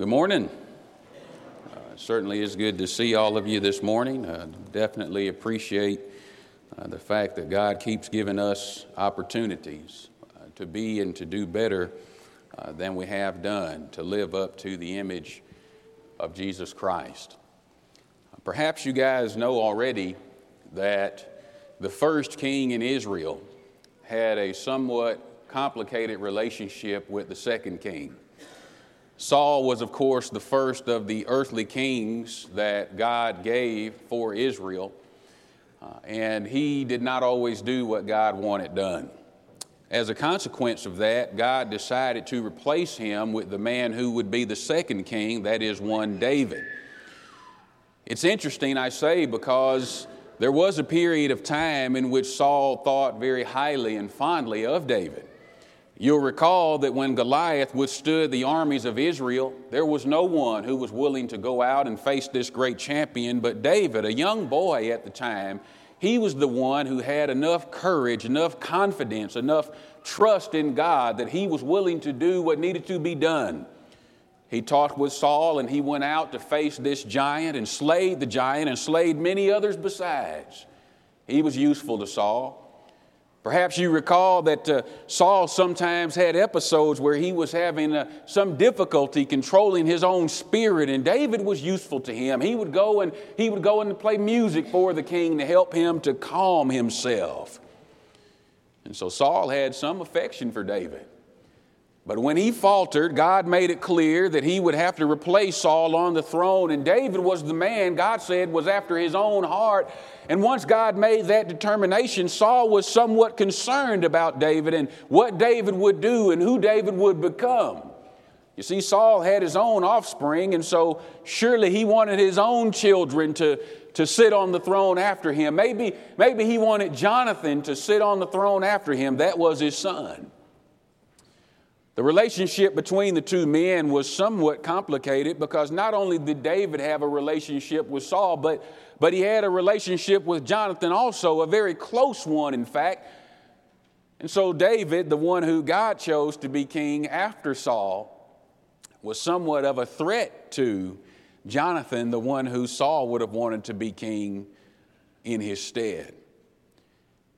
Good morning. Uh, certainly is good to see all of you this morning. Uh, definitely appreciate uh, the fact that God keeps giving us opportunities uh, to be and to do better uh, than we have done, to live up to the image of Jesus Christ. Perhaps you guys know already that the first king in Israel had a somewhat complicated relationship with the second king. Saul was, of course, the first of the earthly kings that God gave for Israel, uh, and he did not always do what God wanted done. As a consequence of that, God decided to replace him with the man who would be the second king, that is, one David. It's interesting, I say, because there was a period of time in which Saul thought very highly and fondly of David. You'll recall that when Goliath withstood the armies of Israel, there was no one who was willing to go out and face this great champion but David, a young boy at the time. He was the one who had enough courage, enough confidence, enough trust in God that he was willing to do what needed to be done. He talked with Saul and he went out to face this giant and slayed the giant and slayed many others besides. He was useful to Saul. Perhaps you recall that uh, Saul sometimes had episodes where he was having uh, some difficulty controlling his own spirit, and David was useful to him. He would go and he would go and play music for the king to help him to calm himself. And so Saul had some affection for David. But when he faltered, God made it clear that he would have to replace Saul on the throne. And David was the man God said was after his own heart. And once God made that determination, Saul was somewhat concerned about David and what David would do and who David would become. You see, Saul had his own offspring, and so surely he wanted his own children to, to sit on the throne after him. Maybe, maybe he wanted Jonathan to sit on the throne after him. That was his son. The relationship between the two men was somewhat complicated because not only did David have a relationship with Saul, but, but he had a relationship with Jonathan also, a very close one, in fact. And so, David, the one who God chose to be king after Saul, was somewhat of a threat to Jonathan, the one who Saul would have wanted to be king in his stead.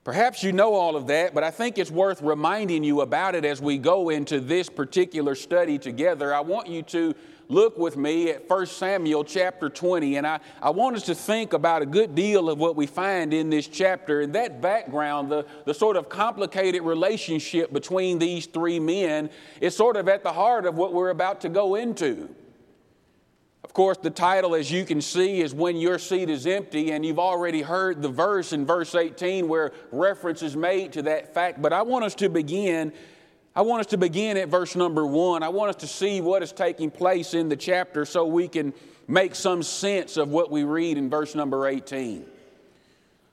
Perhaps you know all of that, but I think it's worth reminding you about it as we go into this particular study together. I want you to look with me at 1 Samuel chapter 20, and I, I want us to think about a good deal of what we find in this chapter. And that background, the, the sort of complicated relationship between these three men, is sort of at the heart of what we're about to go into. Of course, the title, as you can see, is When Your Seat is Empty, and you've already heard the verse in verse 18 where reference is made to that fact. But I want us to begin. I want us to begin at verse number one. I want us to see what is taking place in the chapter so we can make some sense of what we read in verse number 18.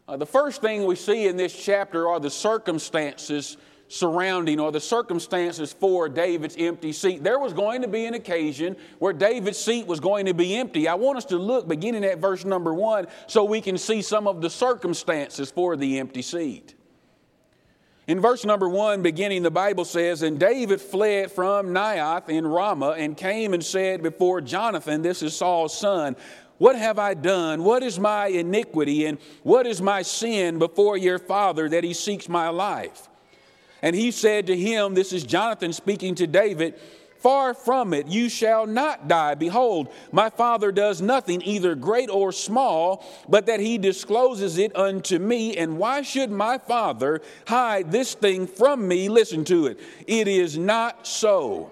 Uh, the first thing we see in this chapter are the circumstances surrounding or the circumstances for David's empty seat. There was going to be an occasion where David's seat was going to be empty. I want us to look beginning at verse number one so we can see some of the circumstances for the empty seat. In verse number one, beginning, the Bible says, And David fled from Naioth in Ramah and came and said before Jonathan, this is Saul's son, What have I done? What is my iniquity? And what is my sin before your father that he seeks my life? And he said to him, This is Jonathan speaking to David, Far from it, you shall not die. Behold, my father does nothing, either great or small, but that he discloses it unto me. And why should my father hide this thing from me? Listen to it. It is not so.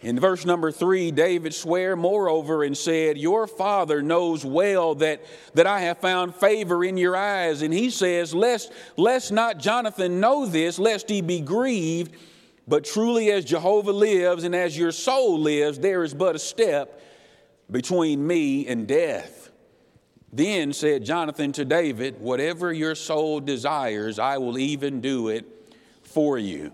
In verse number three, David sware moreover and said, Your father knows well that, that I have found favor in your eyes. And he says, lest, lest not Jonathan know this, lest he be grieved. But truly, as Jehovah lives and as your soul lives, there is but a step between me and death. Then said Jonathan to David, Whatever your soul desires, I will even do it for you.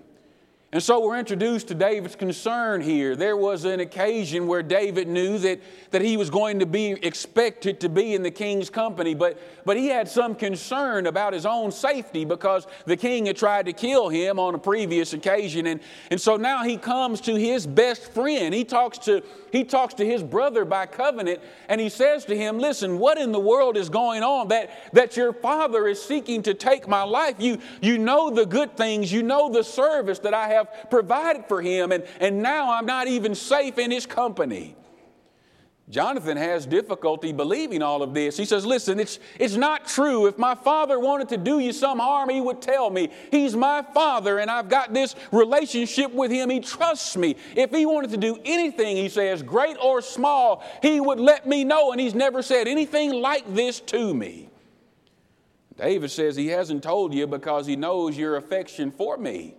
And so we're introduced to David's concern here. There was an occasion where David knew that, that he was going to be expected to be in the king's company, but, but he had some concern about his own safety because the king had tried to kill him on a previous occasion. And, and so now he comes to his best friend. He talks, to, he talks to his brother by covenant, and he says to him, Listen, what in the world is going on that, that your father is seeking to take my life? You, you know the good things, you know the service that I have have provided for him, and, and now I'm not even safe in his company. Jonathan has difficulty believing all of this. He says, Listen, it's, it's not true. If my father wanted to do you some harm, he would tell me. He's my father, and I've got this relationship with him. He trusts me. If he wanted to do anything, he says, great or small, he would let me know, and he's never said anything like this to me. David says he hasn't told you because he knows your affection for me.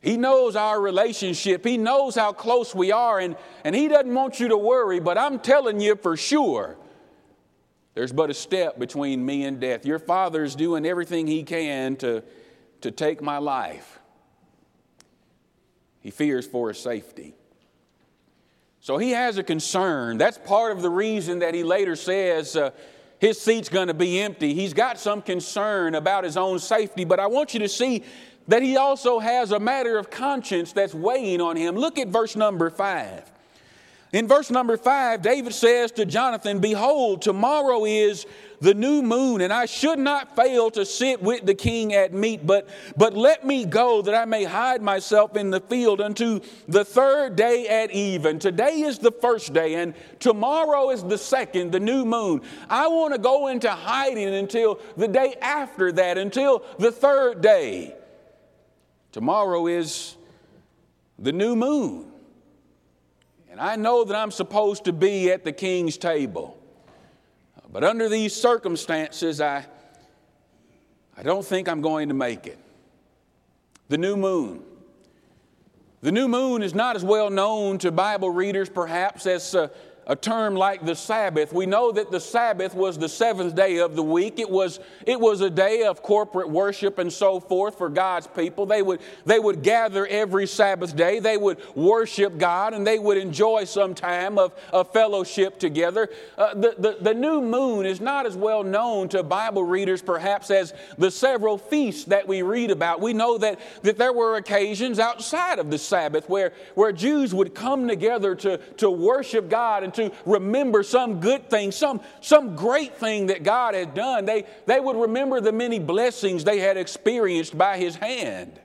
He knows our relationship. He knows how close we are, and, and He doesn't want you to worry, but I'm telling you for sure, there's but a step between me and death. Your Father's doing everything He can to, to take my life. He fears for His safety. So he has a concern. That's part of the reason that he later says uh, his seat's going to be empty. He's got some concern about his own safety, but I want you to see that he also has a matter of conscience that's weighing on him. Look at verse number five. In verse number five, David says to Jonathan, Behold, tomorrow is the new moon, and I should not fail to sit with the king at meat, but, but let me go that I may hide myself in the field unto the third day at even. Today is the first day, and tomorrow is the second, the new moon. I want to go into hiding until the day after that, until the third day. Tomorrow is the new moon. And I know that I'm supposed to be at the king's table. But under these circumstances, I, I don't think I'm going to make it. The new moon. The new moon is not as well known to Bible readers, perhaps, as uh, a term like the Sabbath. We know that the Sabbath was the seventh day of the week. It was, it was a day of corporate worship and so forth for God's people. They would, they would gather every Sabbath day. They would worship God and they would enjoy some time of, of fellowship together. Uh, the, the, the new moon is not as well known to Bible readers perhaps as the several feasts that we read about. We know that, that there were occasions outside of the Sabbath where, where Jews would come together to, to worship God and to remember some good thing, some, some great thing that God had done. They, they would remember the many blessings they had experienced by His hand.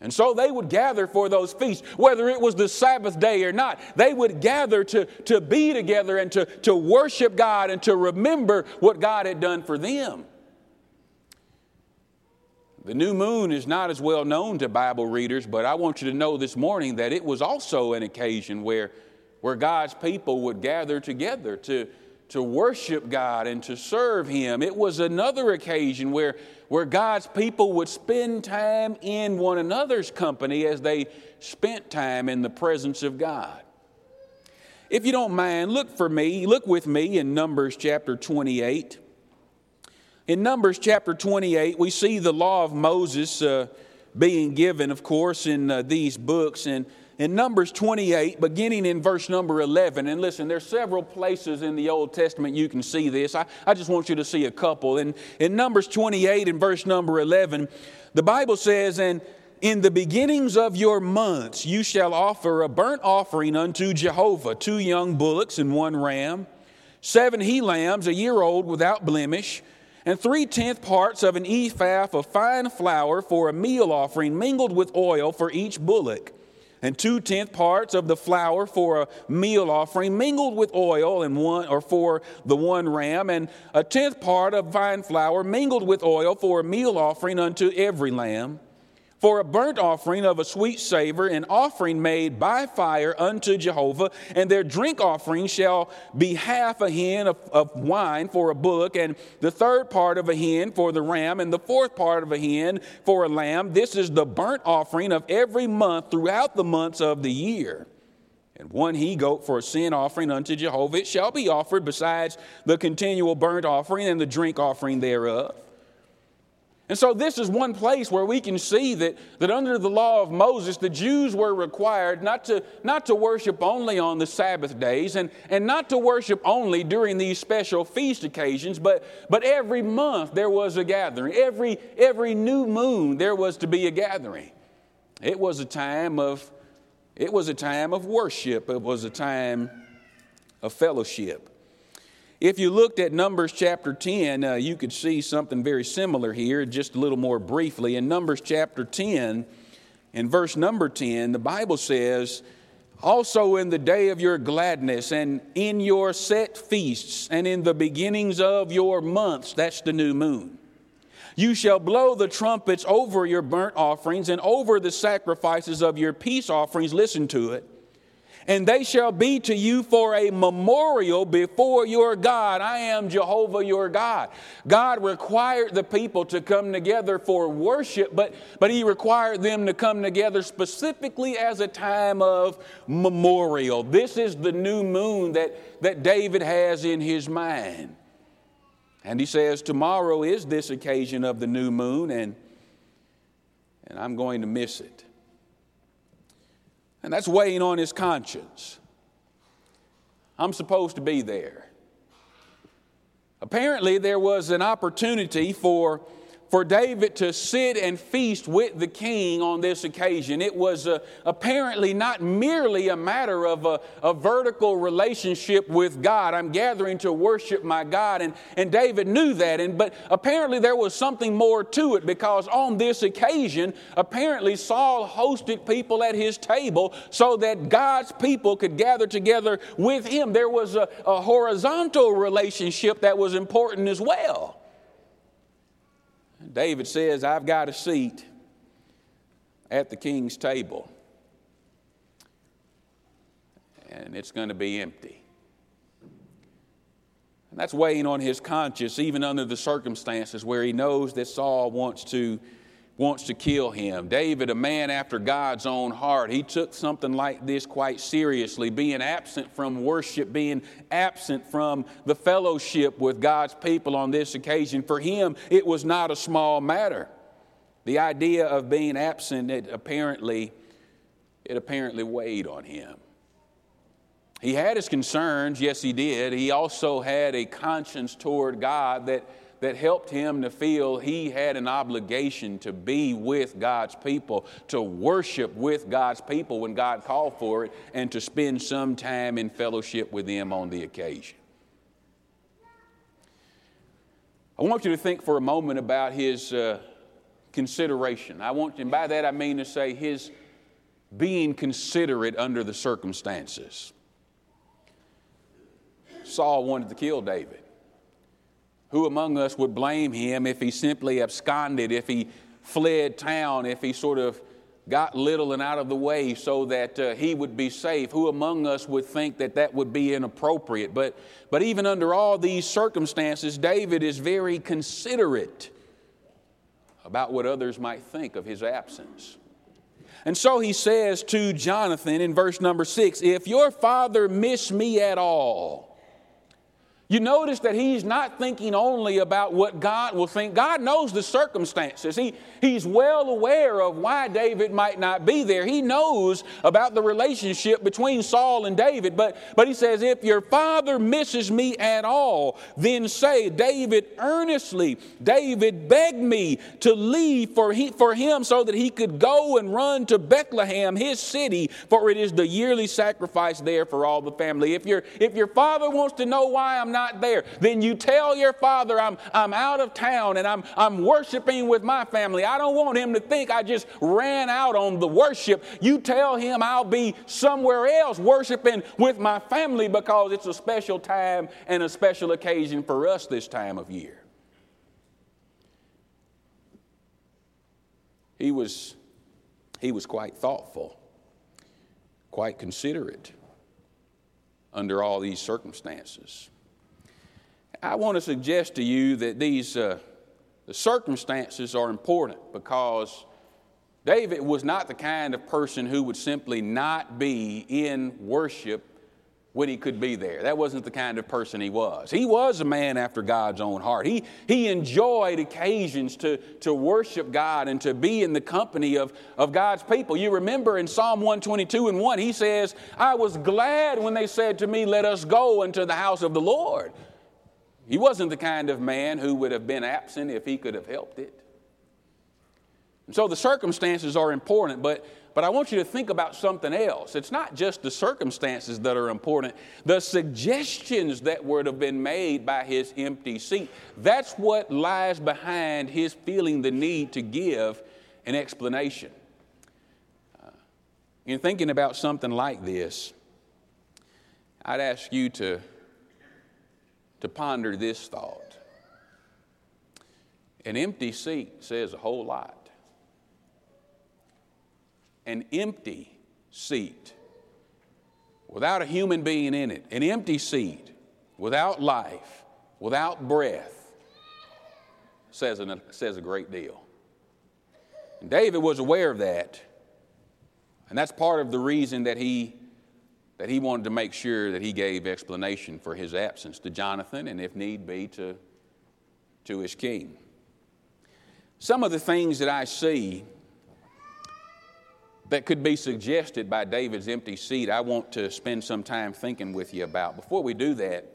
And so they would gather for those feasts, whether it was the Sabbath day or not. They would gather to, to be together and to, to worship God and to remember what God had done for them. The new moon is not as well known to Bible readers, but I want you to know this morning that it was also an occasion where where God's people would gather together to, to worship God and to serve Him. It was another occasion where, where God's people would spend time in one another's company as they spent time in the presence of God. If you don't mind, look for me, look with me in Numbers chapter 28. In Numbers chapter 28, we see the law of Moses uh, being given, of course, in uh, these books. And in Numbers 28, beginning in verse number 11. And listen, there's several places in the Old Testament you can see this. I, I just want you to see a couple. In, in Numbers 28, in verse number 11, the Bible says, And in the beginnings of your months you shall offer a burnt offering unto Jehovah, two young bullocks and one ram, seven he lambs, a year old without blemish, and three tenth parts of an ephah of fine flour for a meal offering mingled with oil for each bullock and two tenth parts of the flour for a meal offering, mingled with oil, and one or for the one ram, and a tenth part of fine flour, mingled with oil, for a meal offering unto every lamb for a burnt offering of a sweet savor, an offering made by fire unto Jehovah, and their drink offering shall be half a hin of, of, wine for a bullock, and the third part of a hin for the ram, and the fourth part of a hin for a lamb. This is the burnt offering of every month throughout the months of the year. And one he goat for a sin offering unto Jehovah, it shall be offered besides the continual burnt offering and the drink offering thereof. And so, this is one place where we can see that, that under the law of Moses, the Jews were required not to, not to worship only on the Sabbath days and, and not to worship only during these special feast occasions, but, but every month there was a gathering. Every, every new moon there was to be a gathering. It was a time of, it was a time of worship, it was a time of fellowship. If you looked at Numbers chapter 10, uh, you could see something very similar here, just a little more briefly. In Numbers chapter 10, in verse number 10, the Bible says, Also in the day of your gladness, and in your set feasts, and in the beginnings of your months, that's the new moon. You shall blow the trumpets over your burnt offerings and over the sacrifices of your peace offerings. Listen to it and they shall be to you for a memorial before your God. I am Jehovah your God. God required the people to come together for worship, but, but He required them to come together specifically as a time of memorial. This is the new moon that, that David has in his mind. And he says, Tomorrow is this occasion of the new moon, and, and I'm going to miss it. And that's weighing on his conscience. I'm supposed to be there. Apparently, there was an opportunity for for David to sit and feast with the king on this occasion. It was uh, apparently not merely a matter of a, a, vertical relationship with God. I'm gathering to worship my God, and, and David knew that. And, but apparently there was something more to it because on this occasion, apparently Saul hosted people at his table so that God's people could gather together with him. There was a, a horizontal relationship that was important as well. David says, I've got a seat at the king's table, and it's going to be empty. And that's weighing on his conscience, even under the circumstances where he knows that Saul wants to wants to kill him. David, a man after God's own heart, he took something like this quite seriously, being absent from worship, being absent from the fellowship with God's people on this occasion. For him, it was not a small matter. The idea of being absent, it apparently, it apparently weighed on him. He had his concerns, yes, he did. He also had a conscience toward God that that helped him to feel he had an obligation to be with God's people, to worship with God's people when God called for it, and to spend some time in fellowship with them on the occasion. I want you to think for a moment about his uh, consideration. I want, and by that I mean to say his being considerate under the circumstances. Saul wanted to kill David. Who among us would blame him if he simply absconded, if he fled town, if he sort of got little and out of the way so that uh, he would be safe? Who among us would think that that would be inappropriate? But, but even under all these circumstances, David is very considerate about what others might think of his absence. And so he says to Jonathan in verse number six If your father miss me at all, you notice that he's not thinking only about what God will think. God knows the circumstances. He, he's well aware of why David might not be there. He knows about the relationship between Saul and David. But, but he says, If your father misses me at all, then say, David earnestly, David begged me to leave for, he, for him so that he could go and run to Bethlehem, his city, for it is the yearly sacrifice there for all the family. If, your if your father wants to know why I'm not not there, then you tell your father I'm, I'm out of town and I'm, I'm worshiping with my family. I don't want him to think I just ran out on the worship. You tell him I'll be somewhere else worshiping with my family because it's a special time and a special occasion for us this time of year. He was, he was quite thoughtful, quite considerate under all these circumstances. I want to suggest to you that these uh, the circumstances are important because David was not the kind of person who would simply not be in worship when he could be there. That wasn't the kind of person he was. He was a man after God's own heart. He, he enjoyed occasions to, to worship God and to be in the company of, of God's people. You remember in Psalm 122 and 1, he says, I was glad when they said to me, Let us go into the house of the Lord. He wasn't the kind of man who would have been absent if he could have helped it. And so the circumstances are important, but but I want you to think about something else. It's not just the circumstances that are important, the suggestions that would have been made by his empty seat. That's what lies behind his feeling the need to give an explanation. Uh, in thinking about something like this, I'd ask you to, to ponder this thought. An empty seat says a whole lot an empty seat without a human being in it, an empty seat without life, without breath, says, an, says a great deal. And David was aware of that, and that's part of the reason that he, that he wanted to make sure that he gave explanation for his absence to Jonathan and, if need be, to, to his king. Some of the things that I see that could be suggested by David's empty seat, I want to spend some time thinking with you about. Before we do that,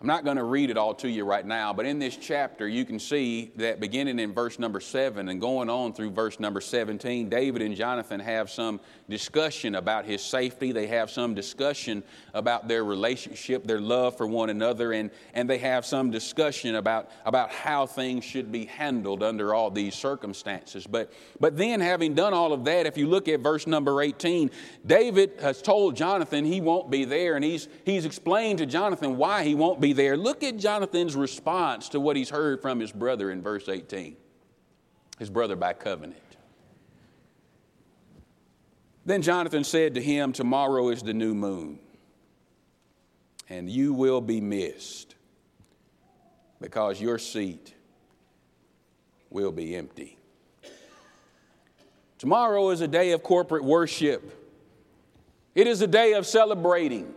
I'm not going to read it all to you right now, but in this chapter, you can see that beginning in verse number 7 and going on through verse number 17, David and Jonathan have some discussion about his safety. They have some discussion about their relationship, their love for one another, and, and they have some discussion about, about how things should be handled under all these circumstances. But, but then, having done all of that, if you look at verse number 18, David has told Jonathan he won't be there, and he's, he's explained to Jonathan why he won't there. Look at Jonathan's response to what he's heard from his brother in verse 18, his brother by covenant. Then Jonathan said to him, Tomorrow is the new moon, and you will be missed because your seat will be empty. Tomorrow is a day of corporate worship. It is a day of celebrating.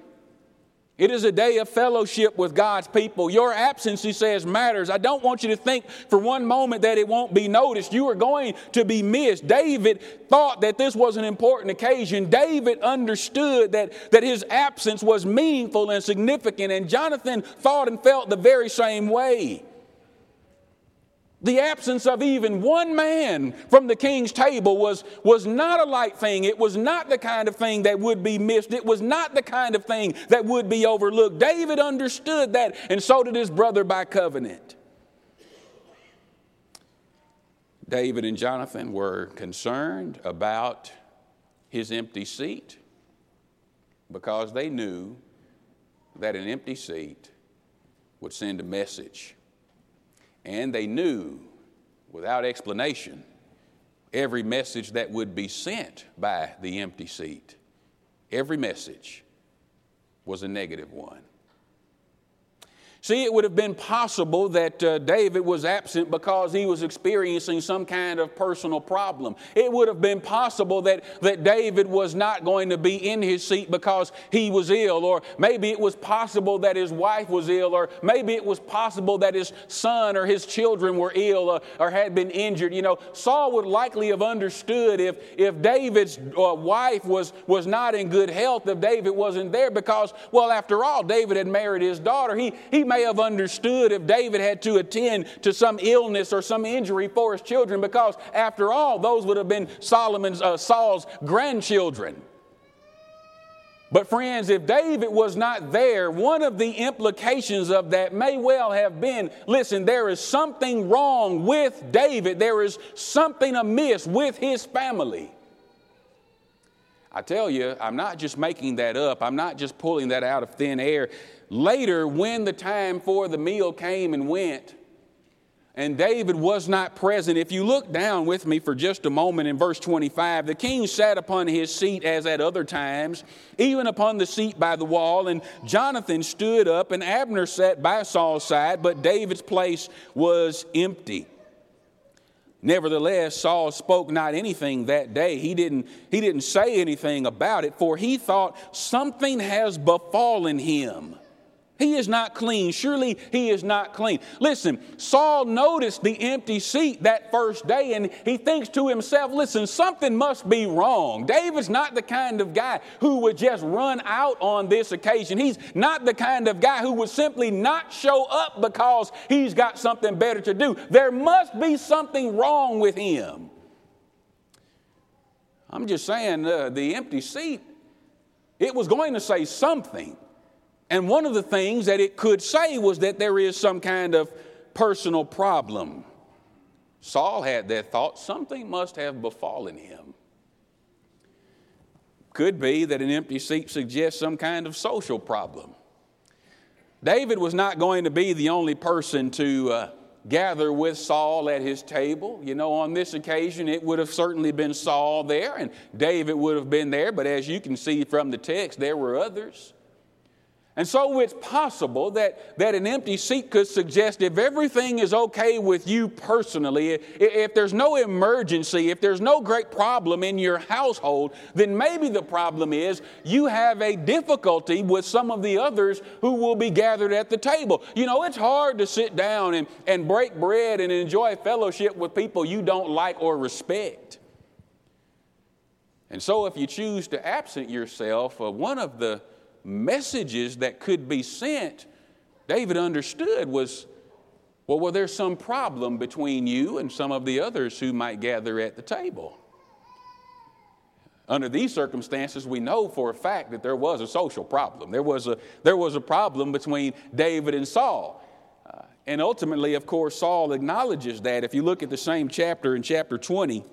It is a day of fellowship with God's people. Your absence, he says, matters. I don't want you to think for one moment that it won't be noticed. You are going to be missed. David thought that this was an important occasion. David understood that, that his absence was meaningful and significant, and Jonathan thought and felt the very same way. The absence of even one man from the king's table was, was not a light thing. It was not the kind of thing that would be missed. It was not the kind of thing that would be overlooked. David understood that, and so did his brother by covenant. David and Jonathan were concerned about his empty seat because they knew that an empty seat would send a message and they knew without explanation every message that would be sent by the empty seat. Every message was a negative one. See, it would have been possible that uh, David was absent because he was experiencing some kind of personal problem. It would have been possible that, that David was not going to be in his seat because he was ill, or maybe it was possible that his wife was ill, or maybe it was possible that his son or his children were ill or, or had been injured. You know, Saul would likely have understood if, if David's uh, wife was, was not in good health, if David wasn't there, because, well, after all, David had married his daughter. He, he may have understood if David had to attend to some illness or some injury for his children, because after all, those would have been Solomon's, uh, Saul's grandchildren. But, friends, if David was not there, one of the implications of that may well have been listen, there is something wrong with David. There is something amiss with his family. I tell you, I'm not just making that up, I'm not just pulling that out of thin air. Later, when the time for the meal came and went, and David was not present. If you look down with me for just a moment in verse 25, the king sat upon his seat as at other times, even upon the seat by the wall, and Jonathan stood up, and Abner sat by Saul's side, but David's place was empty. Nevertheless, Saul spoke not anything that day. He didn't, he didn't say anything about it, for he thought something has befallen him. He is not clean. Surely he is not clean. Listen, Saul noticed the empty seat that first day and he thinks to himself, listen, something must be wrong. David's not the kind of guy who would just run out on this occasion. He's not the kind of guy who would simply not show up because he's got something better to do. There must be something wrong with him. I'm just saying, uh, the empty seat, it was going to say something. And one of the things that it could say was that there is some kind of personal problem. Saul had that thought something must have befallen him. Could be that an empty seat suggests some kind of social problem. David was not going to be the only person to uh, gather with Saul at his table. You know, on this occasion, it would have certainly been Saul there, and David would have been there, but as you can see from the text, there were others. And so it's possible that, that an empty seat could suggest if everything is okay with you personally, if, if there's no emergency, if there's no great problem in your household, then maybe the problem is you have a difficulty with some of the others who will be gathered at the table. You know, it's hard to sit down and, and break bread and enjoy fellowship with people you don't like or respect. And so if you choose to absent yourself, uh, one of the messages that could be sent, David understood was well, well, there's some problem between you and some of the others who might gather at the table. Under these circumstances, we know for a fact that there was a social problem. There was a, there was a problem between David and Saul. Uh, and ultimately, of course, Saul acknowledges that. If you look at the same chapter in chapter 20,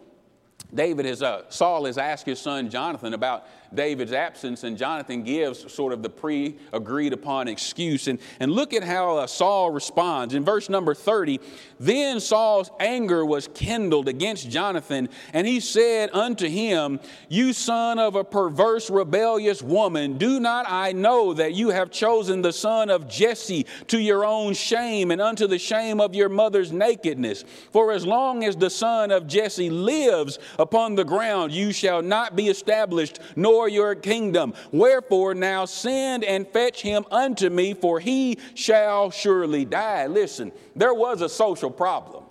David has, uh, Saul has asked his son Jonathan about David's absence, and Jonathan gives sort of the pre agreed upon excuse. And, and look at how uh, Saul responds. In verse number 30, then Saul's anger was kindled against Jonathan, and he said unto him, You son of a perverse, rebellious woman, do not I know that you have chosen the son of Jesse to your own shame and unto the shame of your mother's nakedness? For as long as the son of Jesse lives upon the ground, you shall not be established, nor for your kingdom. Wherefore now send and fetch him unto me, for he shall surely die. Listen, there was a social problem.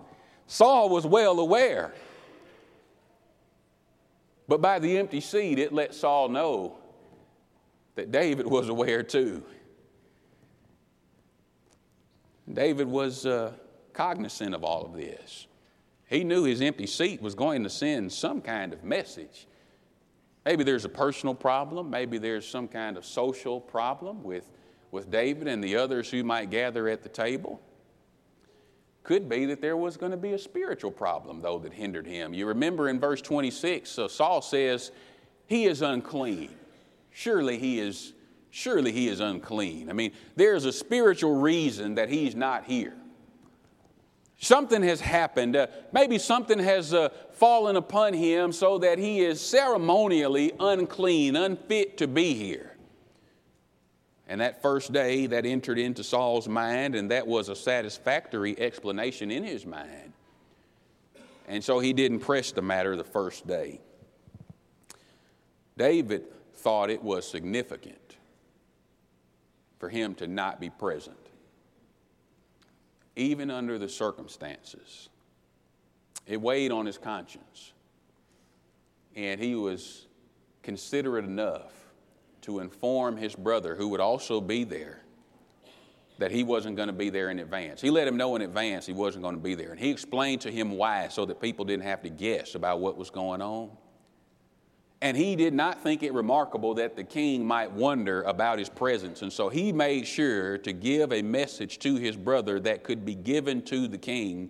Saul was well aware. But by the empty seat, it let Saul know that David was aware too. David was uh, cognizant of all of this. He knew his empty seat was going to send some kind of message. Maybe there's a personal problem. Maybe there's some kind of social problem with, with David and the others who might gather at the table. Could be that there was going to be a spiritual problem, though, that hindered him. You remember in verse 26, so Saul says, He is unclean. Surely he is, surely he is unclean. I mean, there's a spiritual reason that he's not here. Something has happened. Uh, maybe something has uh, fallen upon him so that he is ceremonially unclean, unfit to be here. And that first day, that entered into Saul's mind, and that was a satisfactory explanation in his mind. And so he didn't press the matter the first day. David thought it was significant for him to not be present even under the circumstances. It weighed on his conscience. And he was considerate enough to inform his brother, who would also be there, that he wasn't going to be there in advance. He let him know in advance he wasn't going to be there. And he explained to him why so that people didn't have to guess about what was going on. And he did not think it remarkable that the king might wonder about his presence. And so he made sure to give a message to his brother that could be given to the king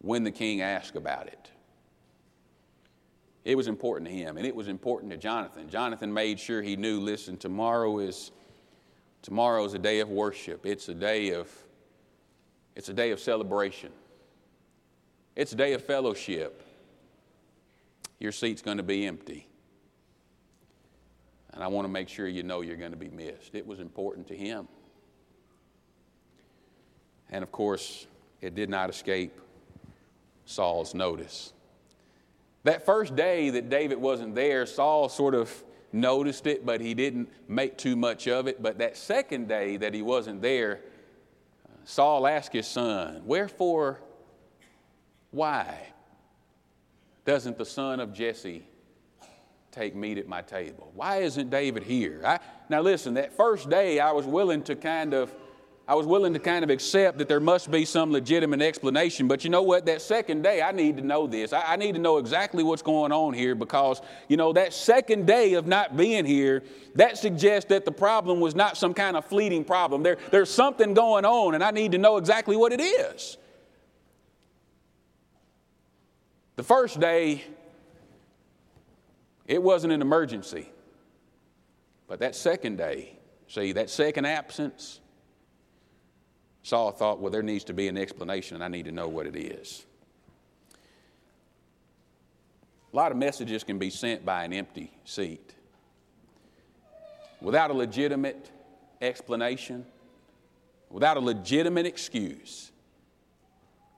when the king asked about it. It was important to him, and it was important to Jonathan. Jonathan made sure he knew listen, tomorrow is tomorrow is a day of worship. It's a day of it's a day of celebration. It's a day of fellowship. Your seat's going to be empty. And I want to make sure you know you're going to be missed. It was important to him. And of course, it did not escape Saul's notice. That first day that David wasn't there, Saul sort of noticed it, but he didn't make too much of it. But that second day that he wasn't there, Saul asked his son, Wherefore, why doesn't the son of Jesse take meat at my table? Why isn't David here? I, now, listen, that first day I was willing to kind of I was willing to kind of accept that there must be some legitimate explanation. But you know what? That second day, I need to know this. I, I, need to know exactly what's going on here because, you know, that second day of not being here, that suggests that the problem was not some kind of fleeting problem. There, there's something going on, and I need to know exactly what it is. The first day, it wasn't an emergency. But that second day, see, that second absence, Saul thought, well, there needs to be an explanation, and I need to know what it is. A lot of messages can be sent by an empty seat. Without a legitimate explanation, without a legitimate excuse.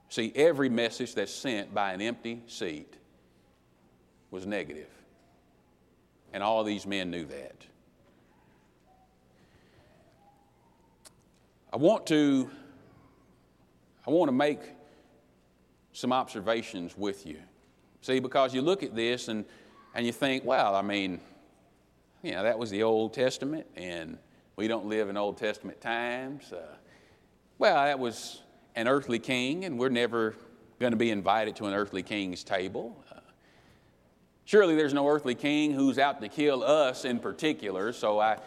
See, every message that's sent by an empty seat was negative. And all these men knew that. I want to I want to make some observations with you. See, because you look at this and, and you think, well, I mean, you know, that was the Old Testament, and we don't live in Old Testament times. Uh, well, that was an earthly king, and we're never going to be invited to an earthly king's table. Surely there's no earthly king who's out to kill us in particular, so I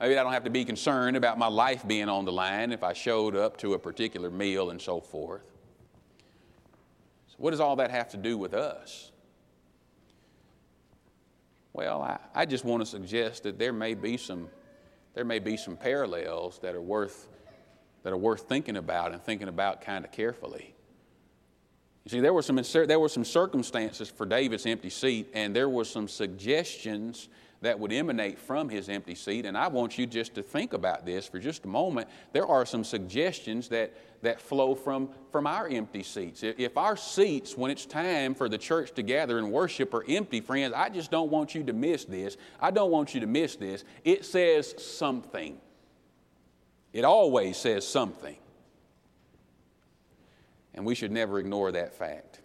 Maybe I don't have to be concerned about my life being on the line if I showed up to a particular meal and so forth. So, what does all that have to do with us? Well, I, I just want to suggest that there may be some, there may be some parallels that are worth, that are worth thinking about and thinking about kind of carefully. You see, there were some, there were some circumstances for David's empty seat, and there were some suggestions that would emanate from his empty seat. And I want you just to think about this for just a moment. There are some suggestions that, that flow from, from our empty seats. If our seats, when it's time for the church to gather and worship, are empty, friends, I just don't want you to miss this. I don't want you to miss this. It says something, it always says something. And we should never ignore that fact.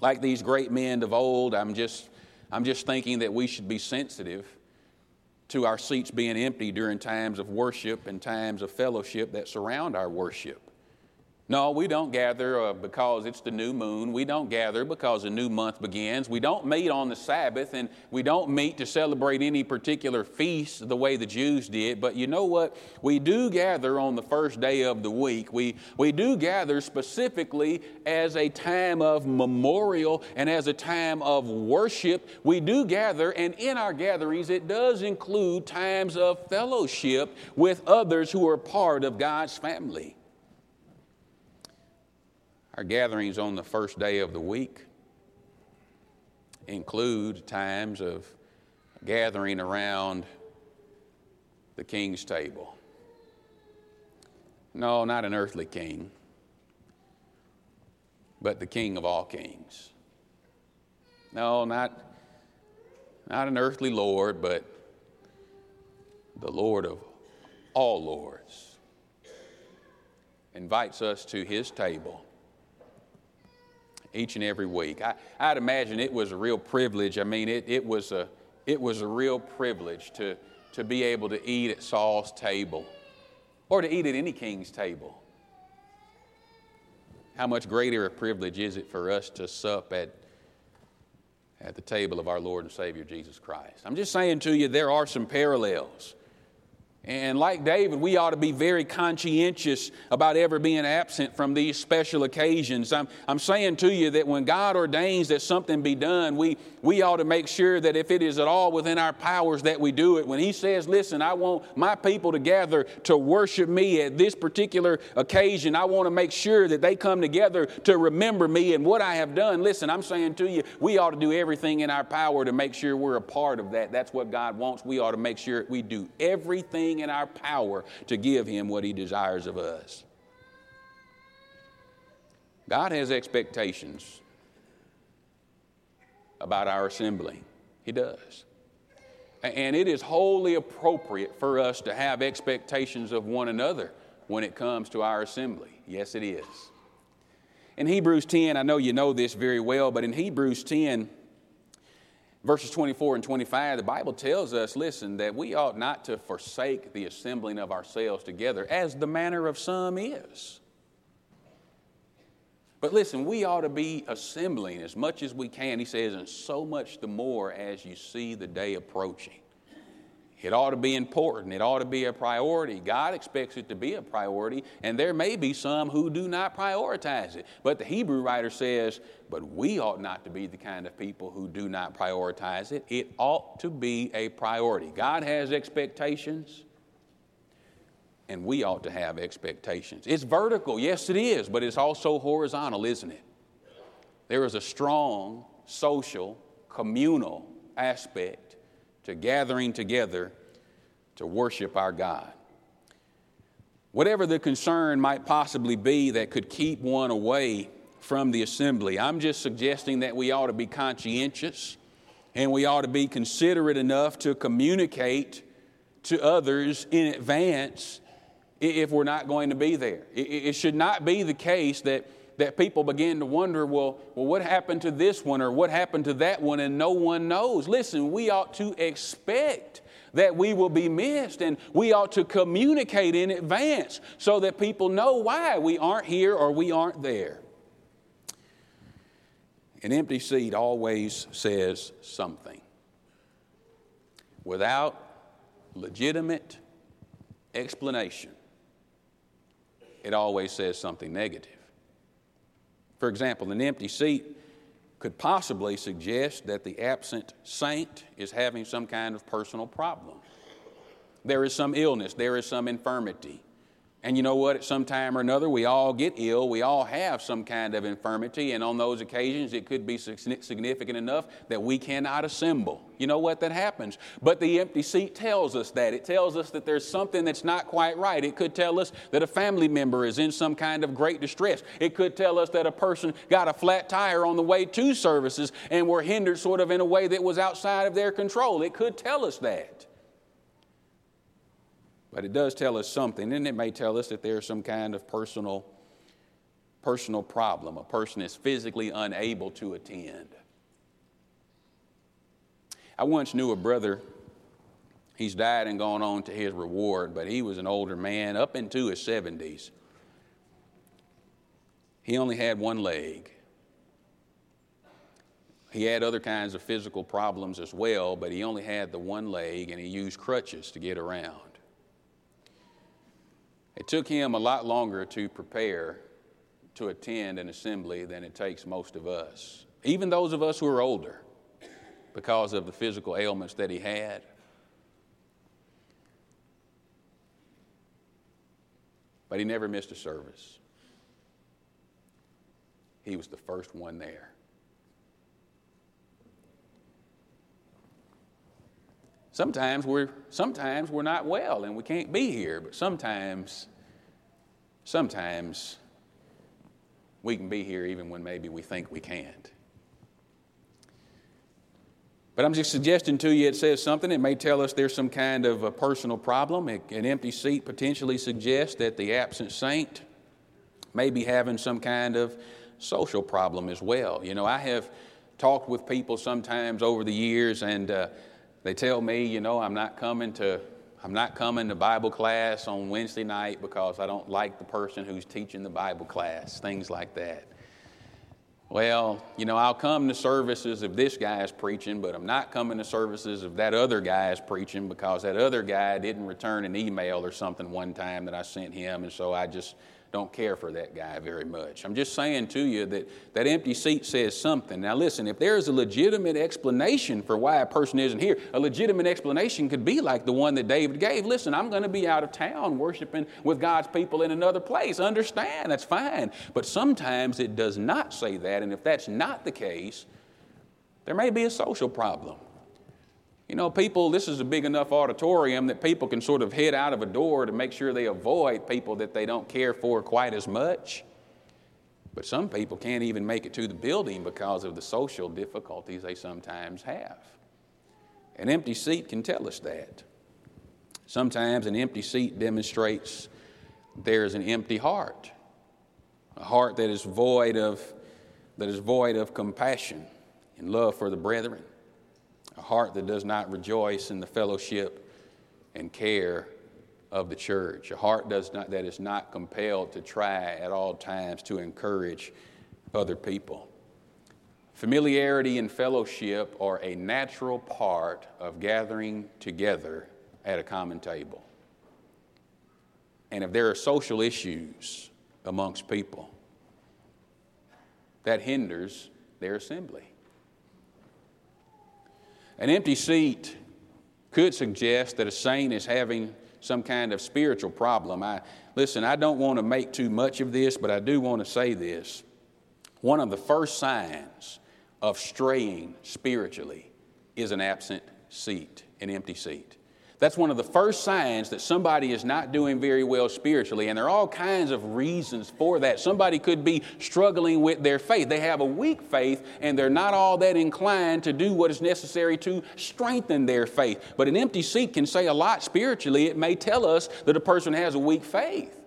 Like these great men of old, I'm just I'm just thinking that we should be sensitive to our seats being empty during times of worship and times of fellowship that surround our worship. No, we don't gather uh, because it's the new moon. We don't gather because a new month begins. We don't meet on the Sabbath and we don't meet to celebrate any particular feast the way the Jews did. But you know what? We do gather on the first day of the week. We, we do gather specifically as a time of memorial and as a time of worship. We do gather, and in our gatherings, it does include times of fellowship with others who are part of God's family. Our gatherings on the first day of the week include times of gathering around the king's table. No, not an earthly king, but the king of all kings. No, not, not an earthly Lord, but the Lord of all lords invites us to his table each and every week. I, I'd imagine it was a real privilege. I mean, it, it, was, a, it was a real privilege to, to be able to eat at Saul's table or to eat at any king's table. How much greater a privilege is it for us to sup at, at the table of our Lord and Savior Jesus Christ? I'm just saying to you, there are some parallels. And like David, we ought to be very conscientious about ever being absent from these special occasions. I'm, I'm saying to you that when God ordains that something be done, we, we ought to make sure that if it is at all within our powers that we do it. When He says, Listen, I want my people to gather to worship me at this particular occasion, I want to make sure that they come together to remember me and what I have done. Listen, I'm saying to you, we ought to do everything in our power to make sure we're a part of that. That's what God wants. We ought to make sure we do everything everything in our power to give Him what He desires of us. God has expectations about our assembly. He does. And it is wholly appropriate for us to have expectations of one another when it comes to our assembly. Yes, it is. In Hebrews 10, I know you know this very well, but in Hebrews 10, verses 24 and 25, the Bible tells us, listen, that we ought not to forsake the assembling of ourselves together, as the manner of some is. But listen, we ought to be assembling as much as we can, he says, and so much the more as you see the day approaching. It ought to be important. It ought to be a priority. God expects it to be a priority, and there may be some who do not prioritize it. But the Hebrew writer says, but we ought not to be the kind of people who do not prioritize it. It ought to be a priority. God has expectations and we ought to have expectations. It's vertical, yes, it is, but it's also horizontal, isn't it? There is a strong social, communal aspect to gathering together to worship our God. Whatever the concern might possibly be that could keep one away from the assembly, I'm just suggesting that we ought to be conscientious and we ought to be considerate enough to communicate to others in advance if we're not going to be there. It should not be the case that, that people begin to wonder, well, well, what happened to this one or what happened to that one, and no one knows. Listen, we ought to expect that we will be missed, and we ought to communicate in advance so that people know why we aren't here or we aren't there. An empty seat always says something. Without legitimate explanation, it always says something negative. For example, an empty seat could possibly suggest that the absent saint is having some kind of personal problem. There is some illness, there is some infirmity. And you know what? At some time or another, we all get ill. We all have some kind of infirmity. And on those occasions, it could be significant enough that we cannot assemble. You know what? That happens. But the empty seat tells us that. It tells us that there's something that's not quite right. It could tell us that a family member is in some kind of great distress. It could tell us that a person got a flat tire on the way to services and were hindered sort of in a way that was outside of their control. It could tell us that. But it does tell us something, and it may tell us that there's some kind of personal, personal problem. A person is physically unable to attend. I once knew a brother, he's died and gone on to his reward, but he was an older man, up into his 70s. He only had one leg. He had other kinds of physical problems as well, but he only had the one leg and he used crutches to get around. It took him a lot longer to prepare to attend an assembly than it takes most of us, even those of us who are older, because of the physical ailments that he had. But he never missed a service. He was the first one there. Sometimes we're, sometimes we're not well and we can't be here, but sometimes, sometimes we can be here even when maybe we think we can't. But I'm just suggesting to you it says something. It may tell us there's some kind of a personal problem. An empty seat potentially suggests that the absent saint may be having some kind of social problem as well. You know, I have talked with people sometimes over the years, and uh, they tell me, you know, I'm not coming to I'm not coming to Bible class on Wednesday night because I don't like the person who's teaching the Bible class, things like that. Well, you know, I'll come to services if this guy is preaching, but I'm not coming to services if that other guy is preaching because that other guy didn't return an email or something one time that I sent him, and so I just don't care for that guy very much. I'm just saying to you that that empty seat says something. Now, listen, if there is a legitimate explanation for why a person isn't here, a legitimate explanation could be like the one that David gave. Listen, I'm going to be out of town worshiping with God's people in another place. Understand, that's fine. But sometimes it does not say that, and if that's not the case, there may be a social problem. You know, people, this is a big enough auditorium that people can sort of head out of a door to make sure they avoid people that they don't care for quite as much. But some people can't even make it to the building because of the social difficulties they sometimes have. An empty seat can tell us that. Sometimes an empty seat demonstrates there's an empty heart, a heart that is void of, that is void of compassion and love for the brethren, a heart that does not rejoice in the fellowship and care of the church, a heart does not, that is not compelled to try at all times to encourage other people. Familiarity and fellowship are a natural part of gathering together at a common table. And if there are social issues amongst people, that hinders their assembly. An empty seat could suggest that a saint is having some kind of spiritual problem. I, listen, I don't want to make too much of this, but I do want to say this. One of the first signs of straying spiritually is an absent seat, an empty seat. That's one of the first signs that somebody is not doing very well spiritually, and there are all kinds of reasons for that. Somebody could be struggling with their faith. They have a weak faith, and they're not all that inclined to do what is necessary to strengthen their faith. But an empty seat can say a lot spiritually. It may tell us that a person has a weak faith.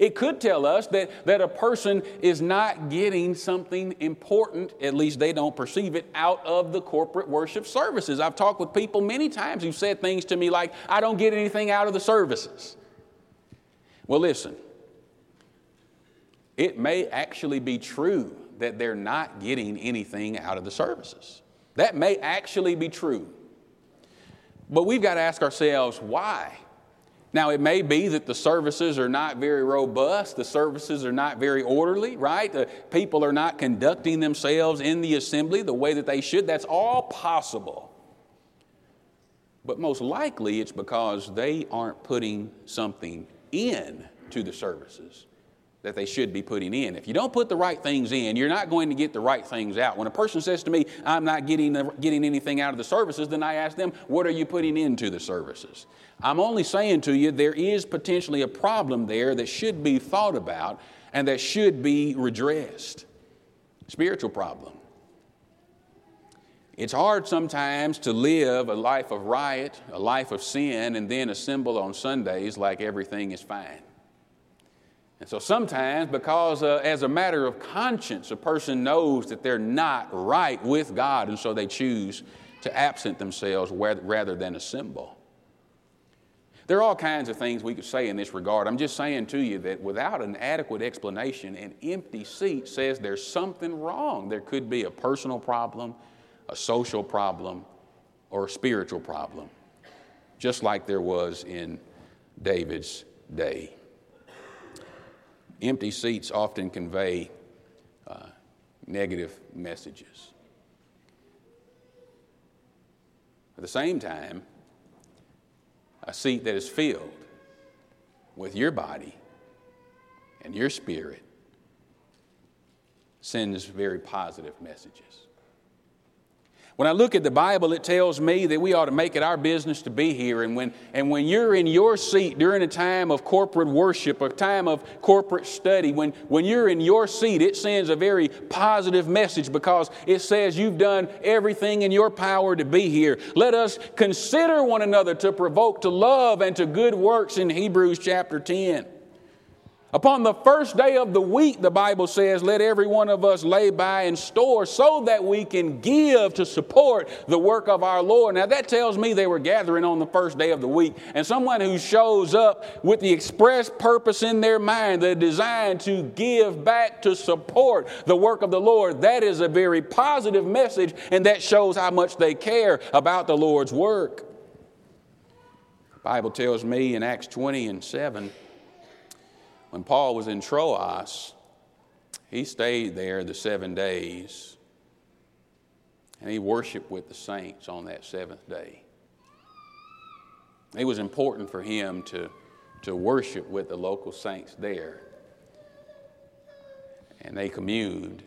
It could tell us that, that a person is not getting something important, at least they don't perceive it, out of the corporate worship services. I've talked with people many times who've said things to me like, I don't get anything out of the services. Well, listen, it may actually be true that they're not getting anything out of the services. That may actually be true. But we've got to ask ourselves why? Now, it may be that the services are not very robust, the services are not very orderly, right? The people are not conducting themselves in the assembly the way that they should. That's all possible. But most likely it's because they aren't putting something in to the services that they should be putting in. If you don't put the right things in, you're not going to get the right things out. When a person says to me, I'm not getting, getting anything out of the services, then I ask them, What are you putting into the services? I'm only saying to you, there is potentially a problem there that should be thought about and that should be redressed. Spiritual problem. It's hard sometimes to live a life of riot, a life of sin, and then assemble on Sundays like everything is fine. And so sometimes, because uh, as a matter of conscience, a person knows that they're not right with God, and so they choose to absent themselves rather than assemble. There are all kinds of things we could say in this regard. I'm just saying to you that without an adequate explanation, an empty seat says there's something wrong. There could be a personal problem, a social problem, or a spiritual problem, just like there was in David's day. Empty seats often convey uh, negative messages. At the same time, a seat that is filled with your body and your spirit sends very positive messages. When I look at the Bible, it tells me that we ought to make it our business to be here. And when, and when you're in your seat during a time of corporate worship, a time of corporate study, when, when you're in your seat, it sends a very positive message because it says you've done everything in your power to be here. Let us consider one another to provoke to love and to good works in Hebrews chapter 10. Upon the first day of the week, the Bible says, let every one of us lay by and store so that we can give to support the work of our Lord. Now, that tells me they were gathering on the first day of the week. And someone who shows up with the express purpose in their mind, the design to give back to support the work of the Lord, that is a very positive message, and that shows how much they care about the Lord's work. The Bible tells me in Acts 20 and 7 when Paul was in Troas, he stayed there the seven days and he worshiped with the saints on that seventh day. It was important for him to, to worship with the local saints there. And they communed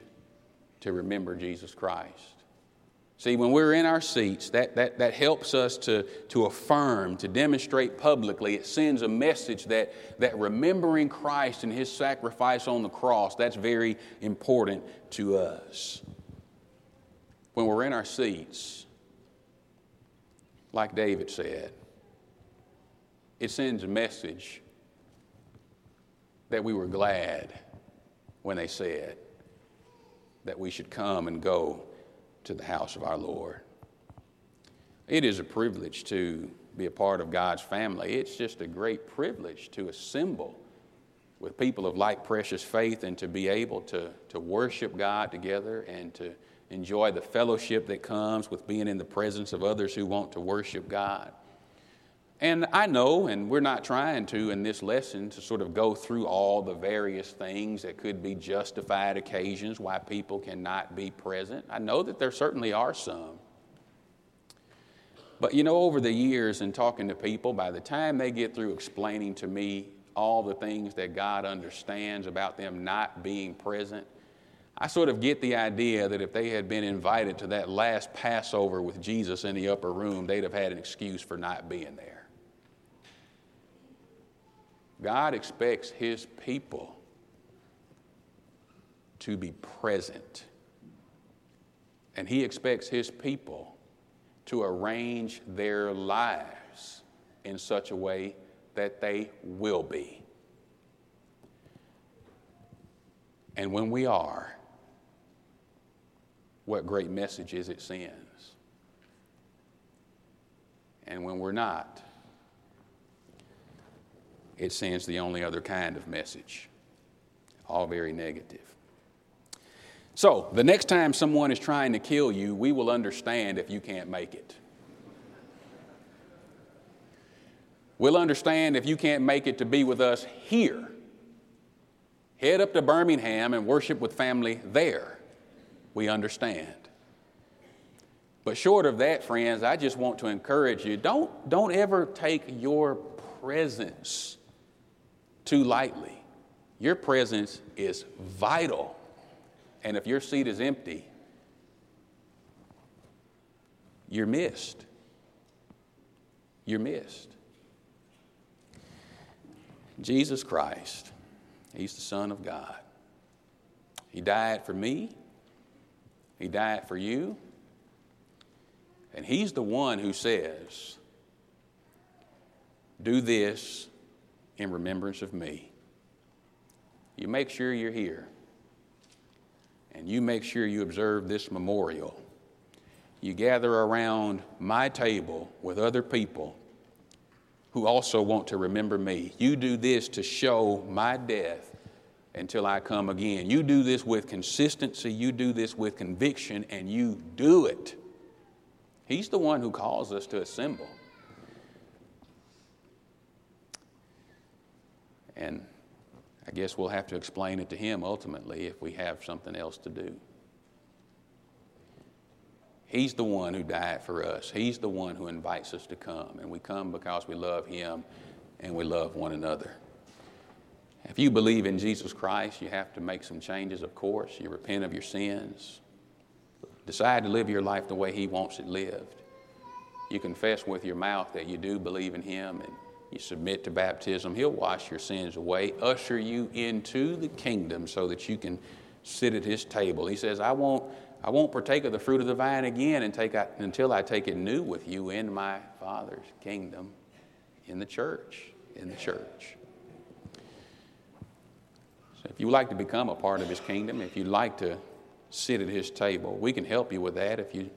to remember Jesus Christ. See, when we're in our seats, that, that, that helps us to, to affirm, to demonstrate publicly. It sends a message that, that remembering Christ and his sacrifice on the cross, that's very important to us. When we're in our seats, like David said, it sends a message that we were glad when they said that we should come and go to the house of our Lord. It is a privilege to be a part of God's family. It's just a great privilege to assemble with people of like precious faith and to be able to, to worship God together and to enjoy the fellowship that comes with being in the presence of others who want to worship God. And I know, and we're not trying to in this lesson to sort of go through all the various things that could be justified occasions why people cannot be present. I know that there certainly are some. But you know, over the years and talking to people, by the time they get through explaining to me all the things that God understands about them not being present, I sort of get the idea that if they had been invited to that last Passover with Jesus in the upper room, they'd have had an excuse for not being there. God expects His people to be present. And He expects His people to arrange their lives in such a way that they will be. And when we are, what great messages it sends. And when we're not, it sends the only other kind of message, all very negative. So, the next time someone is trying to kill you, we will understand if you can't make it. We'll understand if you can't make it to be with us here. Head up to Birmingham and worship with family there. We understand. But short of that, friends, I just want to encourage you don't, don't ever take your presence too lightly. Your presence is vital. And if your seat is empty, you're missed. You're missed. Jesus Christ, He's the Son of God. He died for me, He died for you, and He's the one who says, Do this in remembrance of me. You make sure you're here, and you make sure you observe this memorial. You gather around my table with other people who also want to remember me. You do this to show my death until I come again. You do this with consistency, you do this with conviction, and you do it. He's the one who calls us to assemble. And I guess we'll have to explain it to him ultimately if we have something else to do. He's the one who died for us. He's the one who invites us to come. And we come because we love him and we love one another. If you believe in Jesus Christ, you have to make some changes, of course. You repent of your sins, decide to live your life the way he wants it lived. You confess with your mouth that you do believe in him and you submit to baptism, He'll wash your sins away, usher you into the kingdom so that you can sit at His table. He says, I won't, I won't partake of the fruit of the vine again and take, until I take it new with you in my Father's kingdom, in the church, in the church. So if you would like to become a part of His kingdom, if you'd like to sit at His table, we can help you with that if you